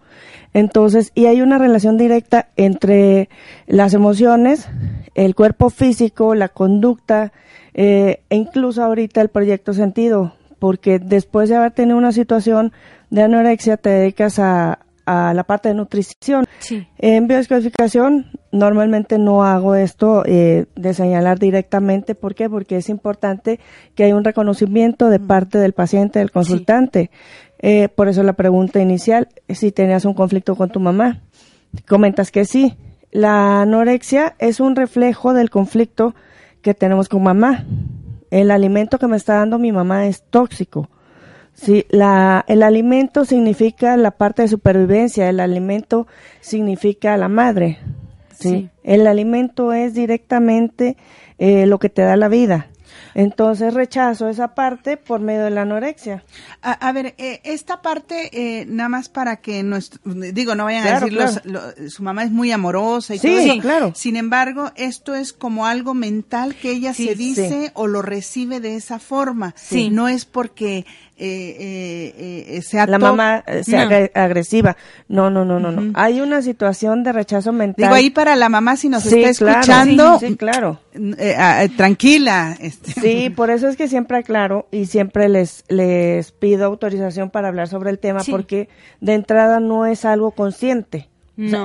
S6: entonces, y hay una relación directa entre las emociones, el cuerpo físico, la conducta, eh, e incluso ahorita el proyecto sentido, porque después de haber tenido una situación de anorexia te dedicas a, a la parte de nutrición.
S3: Sí.
S6: En biodescodificación normalmente no hago esto eh, de señalar directamente. ¿Por qué? Porque es importante que haya un reconocimiento de mm. parte del paciente, del consultante. Eh, por eso la pregunta inicial, si tenías un conflicto con tu mamá. Comentas que sí. La anorexia es un reflejo del conflicto que tenemos con mamá. El alimento que me está dando mi mamá es tóxico. Sí, la, el alimento significa la parte de supervivencia, el alimento significa la madre. Sí. El alimento es directamente eh, lo que te da la vida. Entonces rechazo esa parte por medio de la anorexia.
S2: A, ver, eh, esta parte, eh, nada más para que, nuestro, digo, no vayan a decir, su mamá es muy amorosa y todo eso.
S6: claro.
S2: Sin embargo, esto es como algo mental que ella se dice o lo recibe de esa forma.
S3: Sí.
S2: No es porque eh, eh, eh, sea
S6: la mamá sea agresiva. No, no, no, no, no. Hay una situación de rechazo mental.
S2: Digo ahí para la mamá si nos está escuchando.
S6: Sí, claro.
S2: Ah, tranquila. Este.
S6: Sí, por eso es que siempre aclaro y siempre les les pido autorización para hablar sobre el tema porque de entrada no es algo consciente.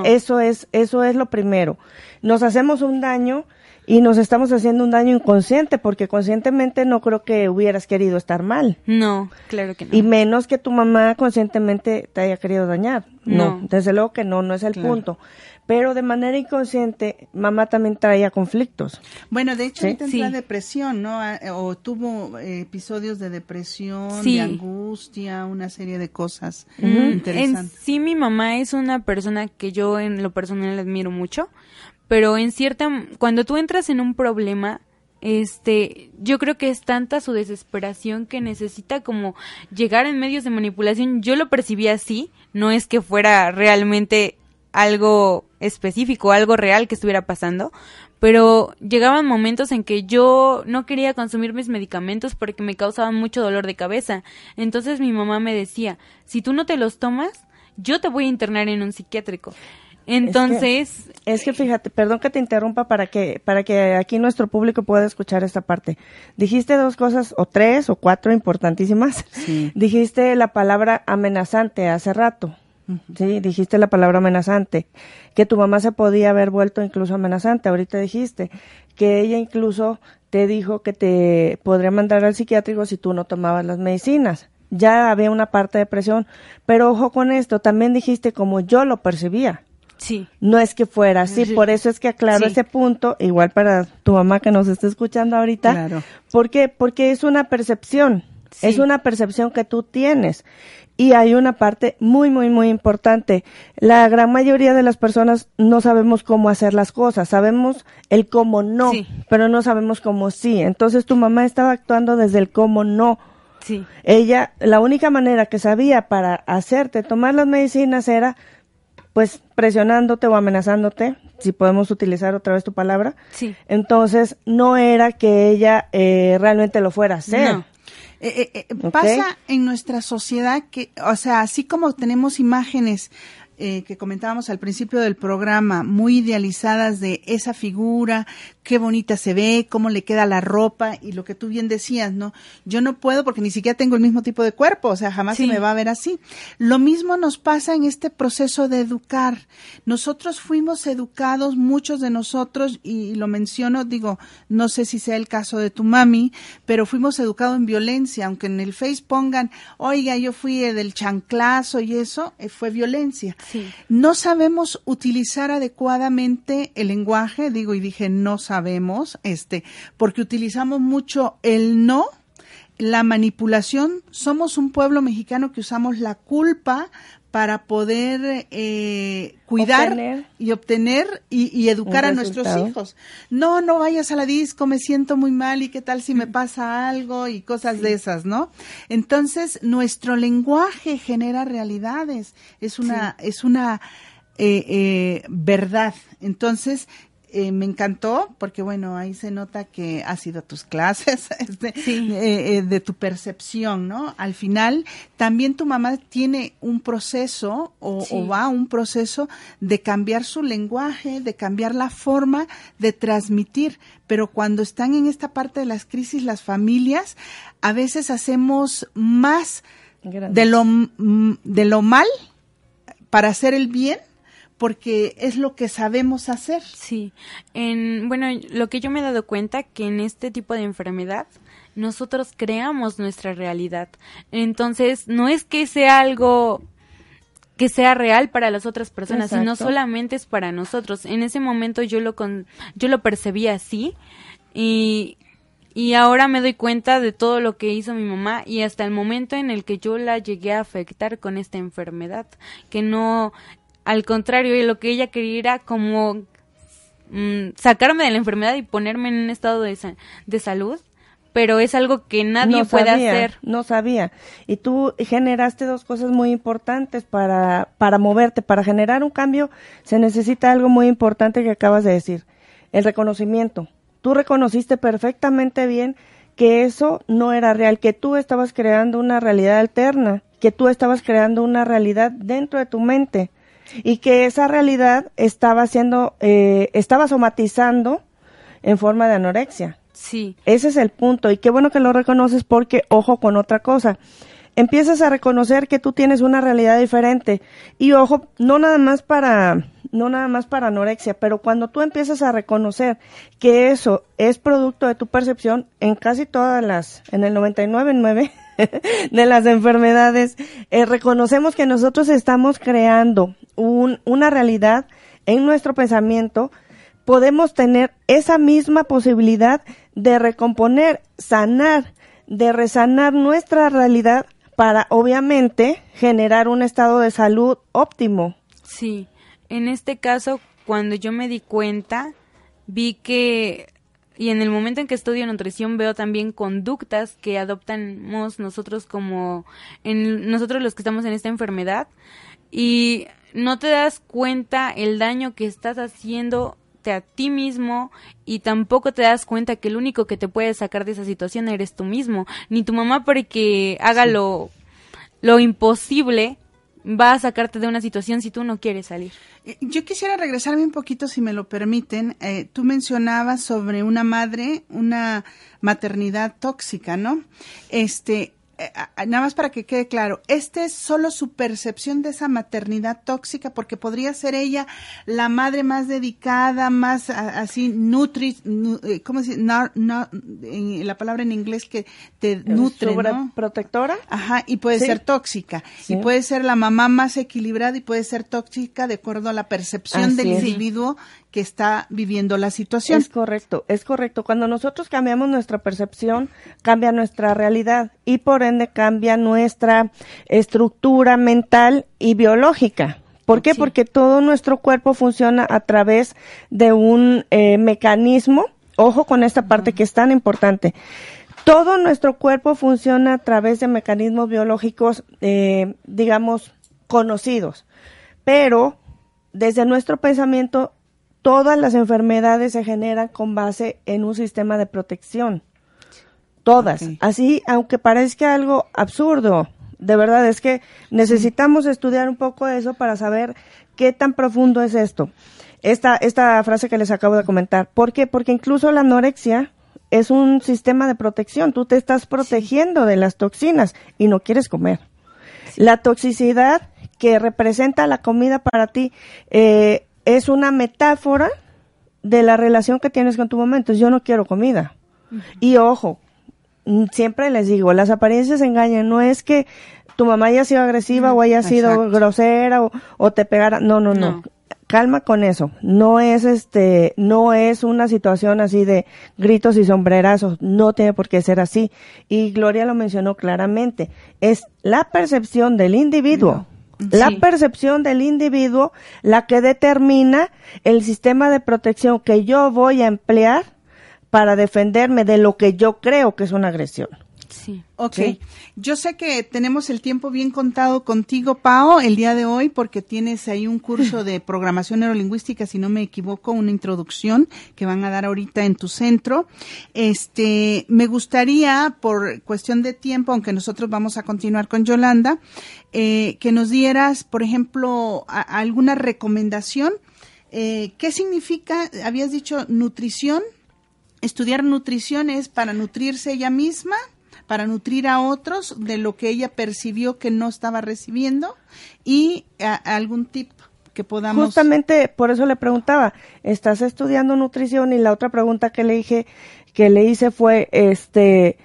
S6: eso es eso es lo primero. Nos hacemos un daño y nos estamos haciendo un daño inconsciente porque conscientemente no creo que hubieras querido estar mal.
S3: No, claro que no.
S6: Y menos que tu mamá conscientemente te haya querido dañar. No, desde luego que no, no es el punto. Pero de manera inconsciente, mamá también traía conflictos.
S2: Bueno, de hecho, ¿Sí? la depresión, ¿no? Ah, o tuvo eh, episodios de depresión, de angustia, una serie de cosas interesantes.
S3: sí, mi mamá es una persona que yo en lo personal admiro mucho pero en cierta cuando tú entras en un problema este yo creo que es tanta su desesperación que necesita como llegar en medios de manipulación. Yo lo percibí así no es que fuera realmente algo específico algo real que estuviera pasando pero llegaban momentos en que yo no quería consumir mis medicamentos porque me causaban mucho dolor de cabeza. Entonces mi mamá me decía si tú no te los tomas yo te voy a internar en un psiquiátrico Entonces...
S6: Es que, fíjate, perdón que te interrumpa para que, para que aquí nuestro público pueda escuchar esta parte. Dijiste dos cosas, o tres, o cuatro importantísimas. Dijiste la palabra amenazante hace rato. Sí, dijiste la palabra amenazante, que tu mamá se podía haber vuelto incluso amenazante. Ahorita dijiste que ella incluso te dijo que te podría mandar al psiquiátrico si tú no tomabas las medicinas. Ya había una parte de presión, pero ojo con esto, también dijiste como yo lo percibía.
S3: Sí.
S6: No es que fuera así, por eso es que aclaro ese punto, igual para tu mamá que nos está escuchando ahorita. Claro. ¿Por qué? Porque es una percepción, es una percepción que tú tienes. Y hay una parte muy, muy, muy importante. La gran mayoría de las personas no sabemos cómo hacer las cosas. Sabemos el cómo no, pero no sabemos cómo sí. Entonces tu mamá estaba actuando desde el cómo no.
S3: Sí.
S6: Ella, la única manera que sabía para hacerte tomar las medicinas era, pues, presionándote o amenazándote, si podemos utilizar otra vez tu palabra.
S3: Sí.
S6: Entonces, no era que ella eh, realmente lo fuera a hacer.
S2: Eh, eh, eh, pasa en nuestra sociedad que, o sea, así como tenemos imágenes eh, que comentábamos al principio del programa, muy idealizadas de esa figura, qué bonita se ve, cómo le queda la ropa y lo que tú bien decías, ¿no? Yo no puedo porque ni siquiera tengo el mismo tipo de cuerpo, o sea, jamás se me va a ver así. Lo mismo nos pasa en este proceso de educar. Nosotros fuimos educados, muchos de nosotros, y lo menciono, digo, no sé si sea el caso de tu mami, pero fuimos educados en violencia, aunque en el Face pongan, oiga, yo fui del chanclazo y eso, eh, fue violencia. No sabemos utilizar adecuadamente el lenguaje, digo, y dije no sabemos, este, porque utilizamos mucho el no, la manipulación. Somos un pueblo mexicano que usamos la culpa para poder eh, cuidar y obtener y, educar a nuestros hijos. No, no vayas a la disco, me siento muy mal y qué tal si me pasa algo y cosas de esas, ¿no? Entonces, nuestro lenguaje genera realidades, es una, es una eh, eh, verdad. Entonces, eh, me encantó porque bueno ahí se nota que ha sido tus clases este, eh, eh, de tu percepción no al final también tu mamá tiene un proceso o, o, va a un proceso de cambiar su lenguaje de cambiar la forma de transmitir. Pero cuando están en esta parte de las crisis las familias a veces hacemos más de lo de lo mal para hacer el bien porque es lo que sabemos hacer.
S3: Sí. En, bueno, lo que yo me he dado cuenta que en este tipo de enfermedad nosotros creamos nuestra realidad. Entonces, no es que sea algo que sea real para las otras personas, sino solamente es para nosotros. En ese momento yo lo con, yo lo percibí así y y ahora me doy cuenta de todo lo que hizo mi mamá y hasta el momento en el que yo la llegué a afectar con esta enfermedad, que no al contrario, lo que ella quería era como mm, sacarme de la enfermedad y ponerme en un estado de, de salud pero es algo que nadie puede hacer.
S6: No sabía. Y tú generaste dos cosas muy importantes para, para moverte, para generar un cambio se necesita algo muy importante que acabas de decir, el reconocimiento. Tú reconociste perfectamente bien que eso no era real, que tú estabas creando una realidad alterna, que tú estabas creando una realidad dentro de tu mente y que esa realidad estaba siendo, eh, estaba somatizando en forma de anorexia.
S3: Sí.
S6: Ese es el punto y qué bueno que lo reconoces porque, ojo con otra cosa, empiezas a reconocer que tú tienes una realidad diferente y ojo, no nada más para no nada más para anorexia, pero cuando tú empiezas a reconocer que eso es producto de tu percepción en casi todas las en el 99.9 de las enfermedades, eh, reconocemos que nosotros estamos creando un, una realidad en nuestro pensamiento, podemos tener esa misma posibilidad de recomponer, sanar, de resanar nuestra realidad para obviamente generar un estado de salud óptimo.
S3: Sí, en este caso, cuando yo me di cuenta, vi que y en el momento en que estudio nutrición veo también conductas que adoptamos nosotros como en nosotros los que estamos en esta enfermedad y no te das cuenta el daño que estás haciendo a ti mismo y tampoco te das cuenta que el único que te puede sacar de esa situación eres tú mismo, ni tu mamá porque haga lo, lo imposible va a sacarte de una situación si tú no quieres salir.
S2: Yo quisiera regresarme un poquito, si me lo permiten. Eh, tú mencionabas sobre una madre, una maternidad tóxica, ¿no? Este, eh, nada más para que quede claro, esta es solo su percepción de esa maternidad tóxica, porque podría ser ella la madre más dedicada, más así, nutri, eh, ¿cómo se no, no, la palabra en inglés que te nutre, ¿no?
S6: protectora.
S2: Ajá, y puede ser tóxica. Y puede ser la mamá más equilibrada y puede ser tóxica de acuerdo a la percepción del individuo que está viviendo la situación.
S6: Es correcto, es correcto. Cuando nosotros cambiamos nuestra percepción, cambia nuestra realidad y por ende cambia nuestra estructura mental y biológica. ¿Por qué? Porque todo nuestro cuerpo funciona a través de un eh, mecanismo. Ojo con esta parte que es tan importante. Todo nuestro cuerpo funciona a través de mecanismos biológicos, eh, digamos, conocidos. Pero desde nuestro pensamiento todas las enfermedades se generan con base en un sistema de protección. Todas. Así, aunque parezca algo absurdo, de verdad es que necesitamos estudiar un poco eso para saber qué tan profundo es esto. Esta, esta frase que les acabo de comentar. ¿Por qué? Porque incluso la anorexia es un sistema de protección. Tú te estás protegiendo de las toxinas y no quieres comer. La toxicidad que representa la comida para ti eh, es una metáfora de la relación que tienes con tu momento. Yo no quiero comida. Y ojo, mm, siempre les digo, las apariencias engañan. No es que tu mamá haya sido agresiva o haya sido grosera o, te pegara. No, no, no, Calma con eso. No es este, no es una situación así de gritos y sombrerazos. No tiene por qué ser así. Y Gloria lo mencionó claramente. Es la percepción del individuo. La percepción del individuo la que determina el sistema de protección que yo voy a emplear para defenderme de lo que yo creo que es una agresión.
S2: Sí. Ok. Yo sé que tenemos el tiempo bien contado contigo, Pao, el día de hoy, porque tienes ahí un curso de programación neurolingüística, si no me equivoco, una introducción que van a dar ahorita en tu centro. Este, me gustaría, por cuestión de tiempo, aunque nosotros vamos a continuar con Yolanda, eh, que nos dieras, por ejemplo, alguna recomendación. Eh, ¿Qué significa, habías dicho, nutrición? Estudiar nutrición es para nutrirse ella misma para nutrir a otros de lo que ella percibió que no estaba recibiendo y algún tip que podamos.
S6: Justamente por eso le preguntaba, ¿estás estudiando nutrición? Y la otra pregunta que le dije, que le hice fue, este,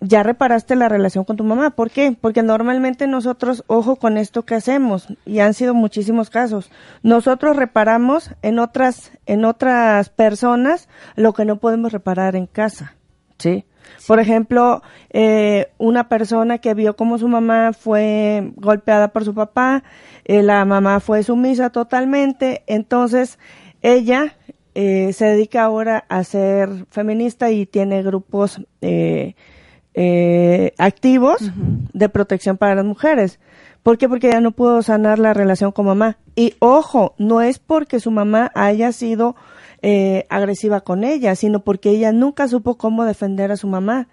S6: ya reparaste la relación con tu mamá. ¿Por qué? Porque normalmente nosotros, ojo con esto que hacemos, y han sido muchísimos casos, nosotros reparamos en otras, en otras personas lo que no podemos reparar en casa, ¿sí? Por ejemplo, eh, una persona que vio como su mamá fue golpeada por su papá, eh, la mamá fue sumisa totalmente, entonces ella eh, se dedica ahora a ser feminista y tiene grupos activos de protección para las mujeres. ¿Por qué? Porque ella no pudo sanar la relación con mamá. Y ojo, no es porque su mamá haya sido eh, agresiva con ella, sino porque ella nunca supo cómo defender a su mamá.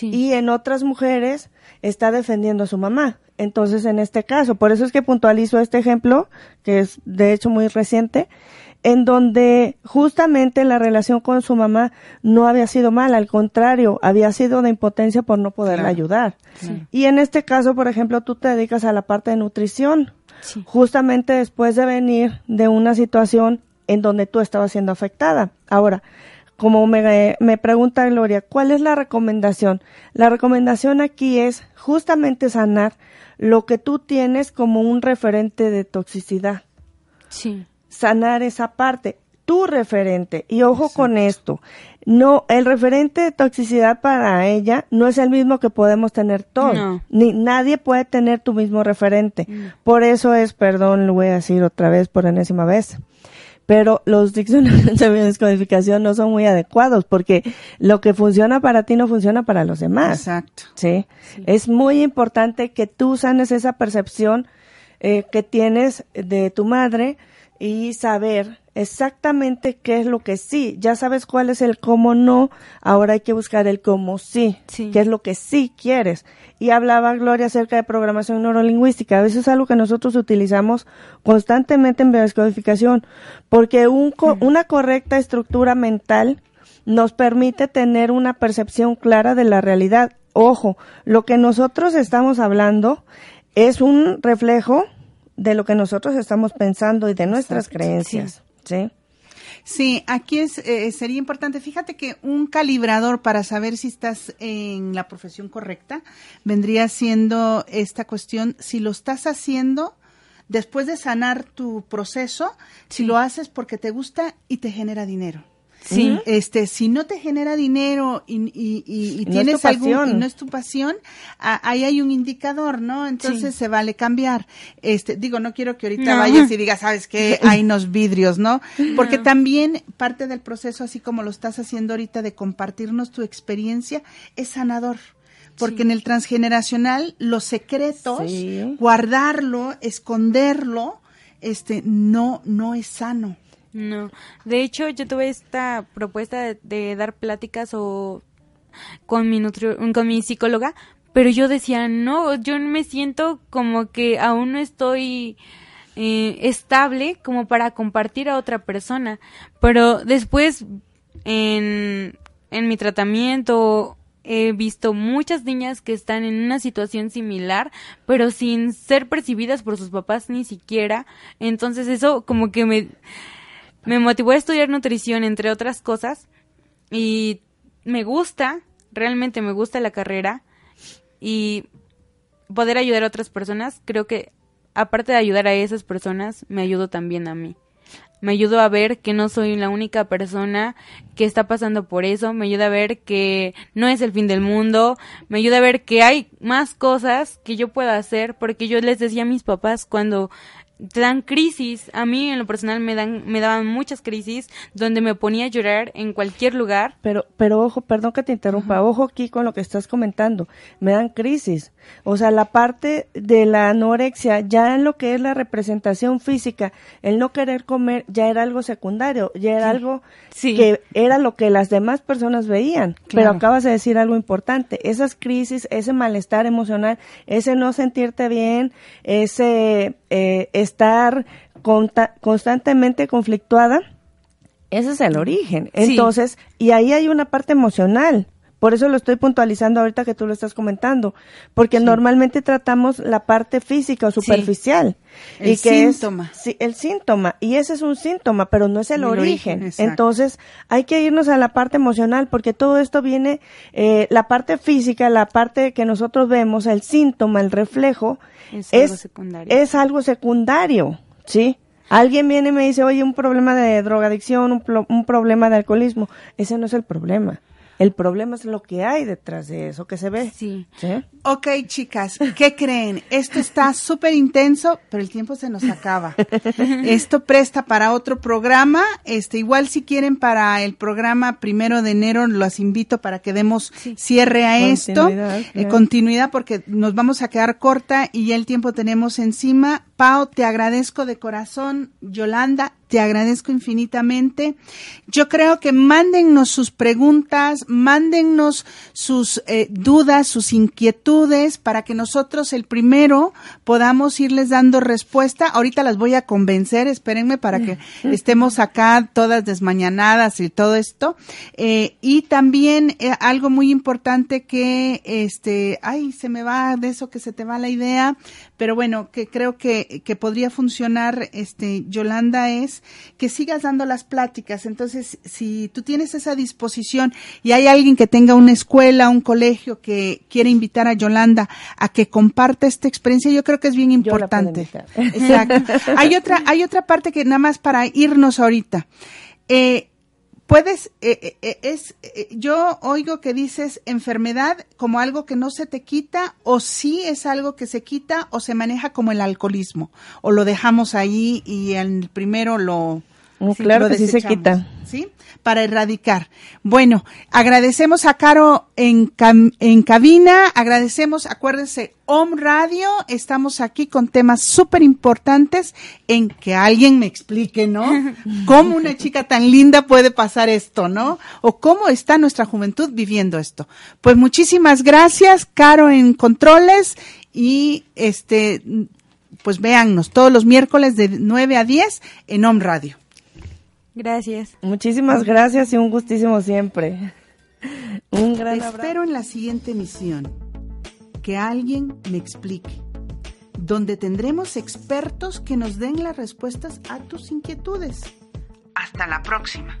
S6: Y en otras mujeres está defendiendo a su mamá. Entonces, en este caso, por eso es que puntualizo este ejemplo, que es de hecho muy reciente, en donde justamente la relación con su mamá no había sido mala, al contrario, había sido de impotencia por no poderla ayudar. Y en este caso, por ejemplo, tú te dedicas a la parte de nutrición, justamente después de venir de una situación en donde tú estabas siendo afectada. Ahora, como me, me, pregunta Gloria, ¿cuál es la recomendación? La recomendación aquí es justamente sanar lo que tú tienes como un referente de toxicidad.
S3: Sí.
S6: Sanar esa parte, tu referente. Y ojo con esto, no, el referente de toxicidad para ella no es el mismo que podemos tener todos. Ni nadie puede tener tu mismo referente. Por eso es, perdón, lo voy a decir otra vez por enésima vez pero los diccionarios de descodificación no son muy adecuados porque lo que funciona para ti no funciona para los demás.
S2: Exacto.
S6: ¿sí? Es muy importante que tú sanes esa percepción eh, que tienes de tu madre y saber exactamente qué es lo que sí. Ya sabes cuál es el cómo no, ahora hay que buscar el cómo sí,
S3: Sí.
S6: qué es lo que sí quieres. Y hablaba Gloria acerca de programación neurolingüística. A veces es algo que nosotros utilizamos constantemente en biodescodificación, porque un co- una correcta estructura mental nos permite tener una percepción clara de la realidad. Ojo, lo que nosotros estamos hablando es un reflejo de lo que nosotros estamos pensando y de nuestras
S2: Exacto,
S6: creencias. ¿sí?
S2: Sí, aquí es, eh, sería importante. Fíjate que un calibrador para saber si estás en la profesión correcta vendría siendo esta cuestión, si lo estás haciendo después de sanar tu proceso, si lo haces porque te gusta y te genera dinero.
S3: Sí.
S2: Este, si no te genera dinero y, y- y- y
S6: No es
S2: tienes
S6: tu
S2: algún, y no es tu pasión, a- ahí hay un indicador, ¿no? Entonces
S3: Sí.
S2: se vale cambiar. Este, digo, no quiero que ahorita
S3: No.
S2: vayas y digas, sabes qué, hay unos vidrios, ¿no? Porque también parte del proceso, así como lo estás haciendo ahorita de compartirnos tu experiencia, es sanador. Porque en el transgeneracional, los secretos,
S6: Sí.
S2: guardarlo, esconderlo, este, no, no es sano.
S3: No, de hecho yo tuve esta propuesta de, dar pláticas o con mi nutri- con mi psicóloga, pero yo decía, no, yo me siento como que aún no estoy eh, estable como para compartir a otra persona, pero después en, en mi tratamiento he visto muchas niñas que están en una situación similar, pero sin ser percibidas por sus papás ni siquiera, entonces eso como que me me motivó a estudiar nutrición, entre otras cosas, y me gusta, realmente me gusta la carrera, y poder ayudar a otras personas, creo que aparte de ayudar a esas personas, me ayudó también a mí. Me ayudó a ver que no soy la única persona que está pasando por eso, me ayuda a ver que no es el fin del mundo, me ayuda a ver que hay más cosas que yo pueda hacer, porque yo les decía a mis papás cuando te dan crisis, a mí en lo personal me dan me daban muchas crisis donde me ponía a llorar en cualquier lugar.
S6: Pero, pero ojo, perdón que te interrumpa, ojo aquí con lo que estás comentando. Me dan crisis. O sea, la parte de la anorexia, ya en lo que es la representación física, el no querer comer, ya era algo secundario, ya era algo
S3: Sí.
S6: que era lo que las demás personas veían. Pero acabas de decir algo importante. Esas crisis, ese malestar emocional, ese no sentirte bien, ese eh, estar constantemente conflictuada, ese es el origen.
S3: Sí.
S6: Entonces, y ahí hay una parte emocional. Por eso lo estoy puntualizando ahorita que tú lo estás comentando, porque normalmente tratamos la parte física o superficial
S2: El
S6: y que es-
S2: síntoma.
S6: sí, el síntoma y ese es un síntoma, pero no es el,
S2: El
S6: origen. Entonces, hay que irnos a la parte emocional porque todo esto viene eh, la parte física, la parte que nosotros vemos, el síntoma, el reflejo
S3: Es algo secundario.
S6: es algo secundario, ¿sí? Alguien viene y me dice, oye, un problema de drogadicción, un problema de alcoholismo. Ese no es el problema. El problema es lo que hay detrás de eso, que se ve.
S3: Sí.
S6: ¿Sí?
S2: Ok, chicas, ¿qué creen? Esto está súper intenso, pero el tiempo se nos acaba. Esto presta para otro programa. Este, igual si quieren para el programa primero de enero, los invito para que demos cierre a esto.
S6: Continuidad,
S2: Eh,
S6: claro.
S2: continuidad, porque nos vamos a quedar corta y ya el tiempo tenemos encima. Pau, te agradezco de corazón. Yolanda, te agradezco infinitamente. Yo creo que mándennos sus preguntas, mándennos sus eh, dudas, sus inquietudes, para que nosotros el primero podamos irles dando respuesta. Ahorita las voy a convencer, espérenme para que estemos acá todas desmañanadas y todo esto. Eh, y también eh, algo muy importante que, este, ay, se me va de eso que se te va la idea, pero bueno, que creo que, que podría funcionar, este, Yolanda, es que sigas dando las pláticas. Entonces, si tú tienes esa disposición y hay alguien que tenga una escuela, un colegio que quiere invitar a Yolanda a que comparta esta experiencia, yo creo que es bien importante. Exacto. Hay otra, hay otra parte que nada más para irnos ahorita. Eh, puedes, eh, eh, es, eh, yo oigo que dices enfermedad como algo que no se te quita, o sí es algo que se quita, o se maneja como el alcoholismo, o lo dejamos ahí y el primero lo,
S6: Mm, claro que sí se quita.
S2: ¿Sí? Para erradicar. Bueno, agradecemos a Caro en, en cabina, agradecemos, acuérdense, Home Radio, estamos aquí con temas súper importantes en que alguien me explique, ¿no? ¿Cómo una chica tan linda puede pasar esto, ¿no? O cómo está nuestra juventud viviendo esto. Pues muchísimas gracias, Caro en Controles, y este, pues véannos todos los miércoles de 9 a 10 en Home Radio.
S3: Gracias.
S6: Muchísimas gracias y un gustísimo siempre.
S2: Un gran Te espero en la siguiente emisión. Que alguien me explique. Donde tendremos expertos que nos den las respuestas a tus inquietudes. Hasta la próxima.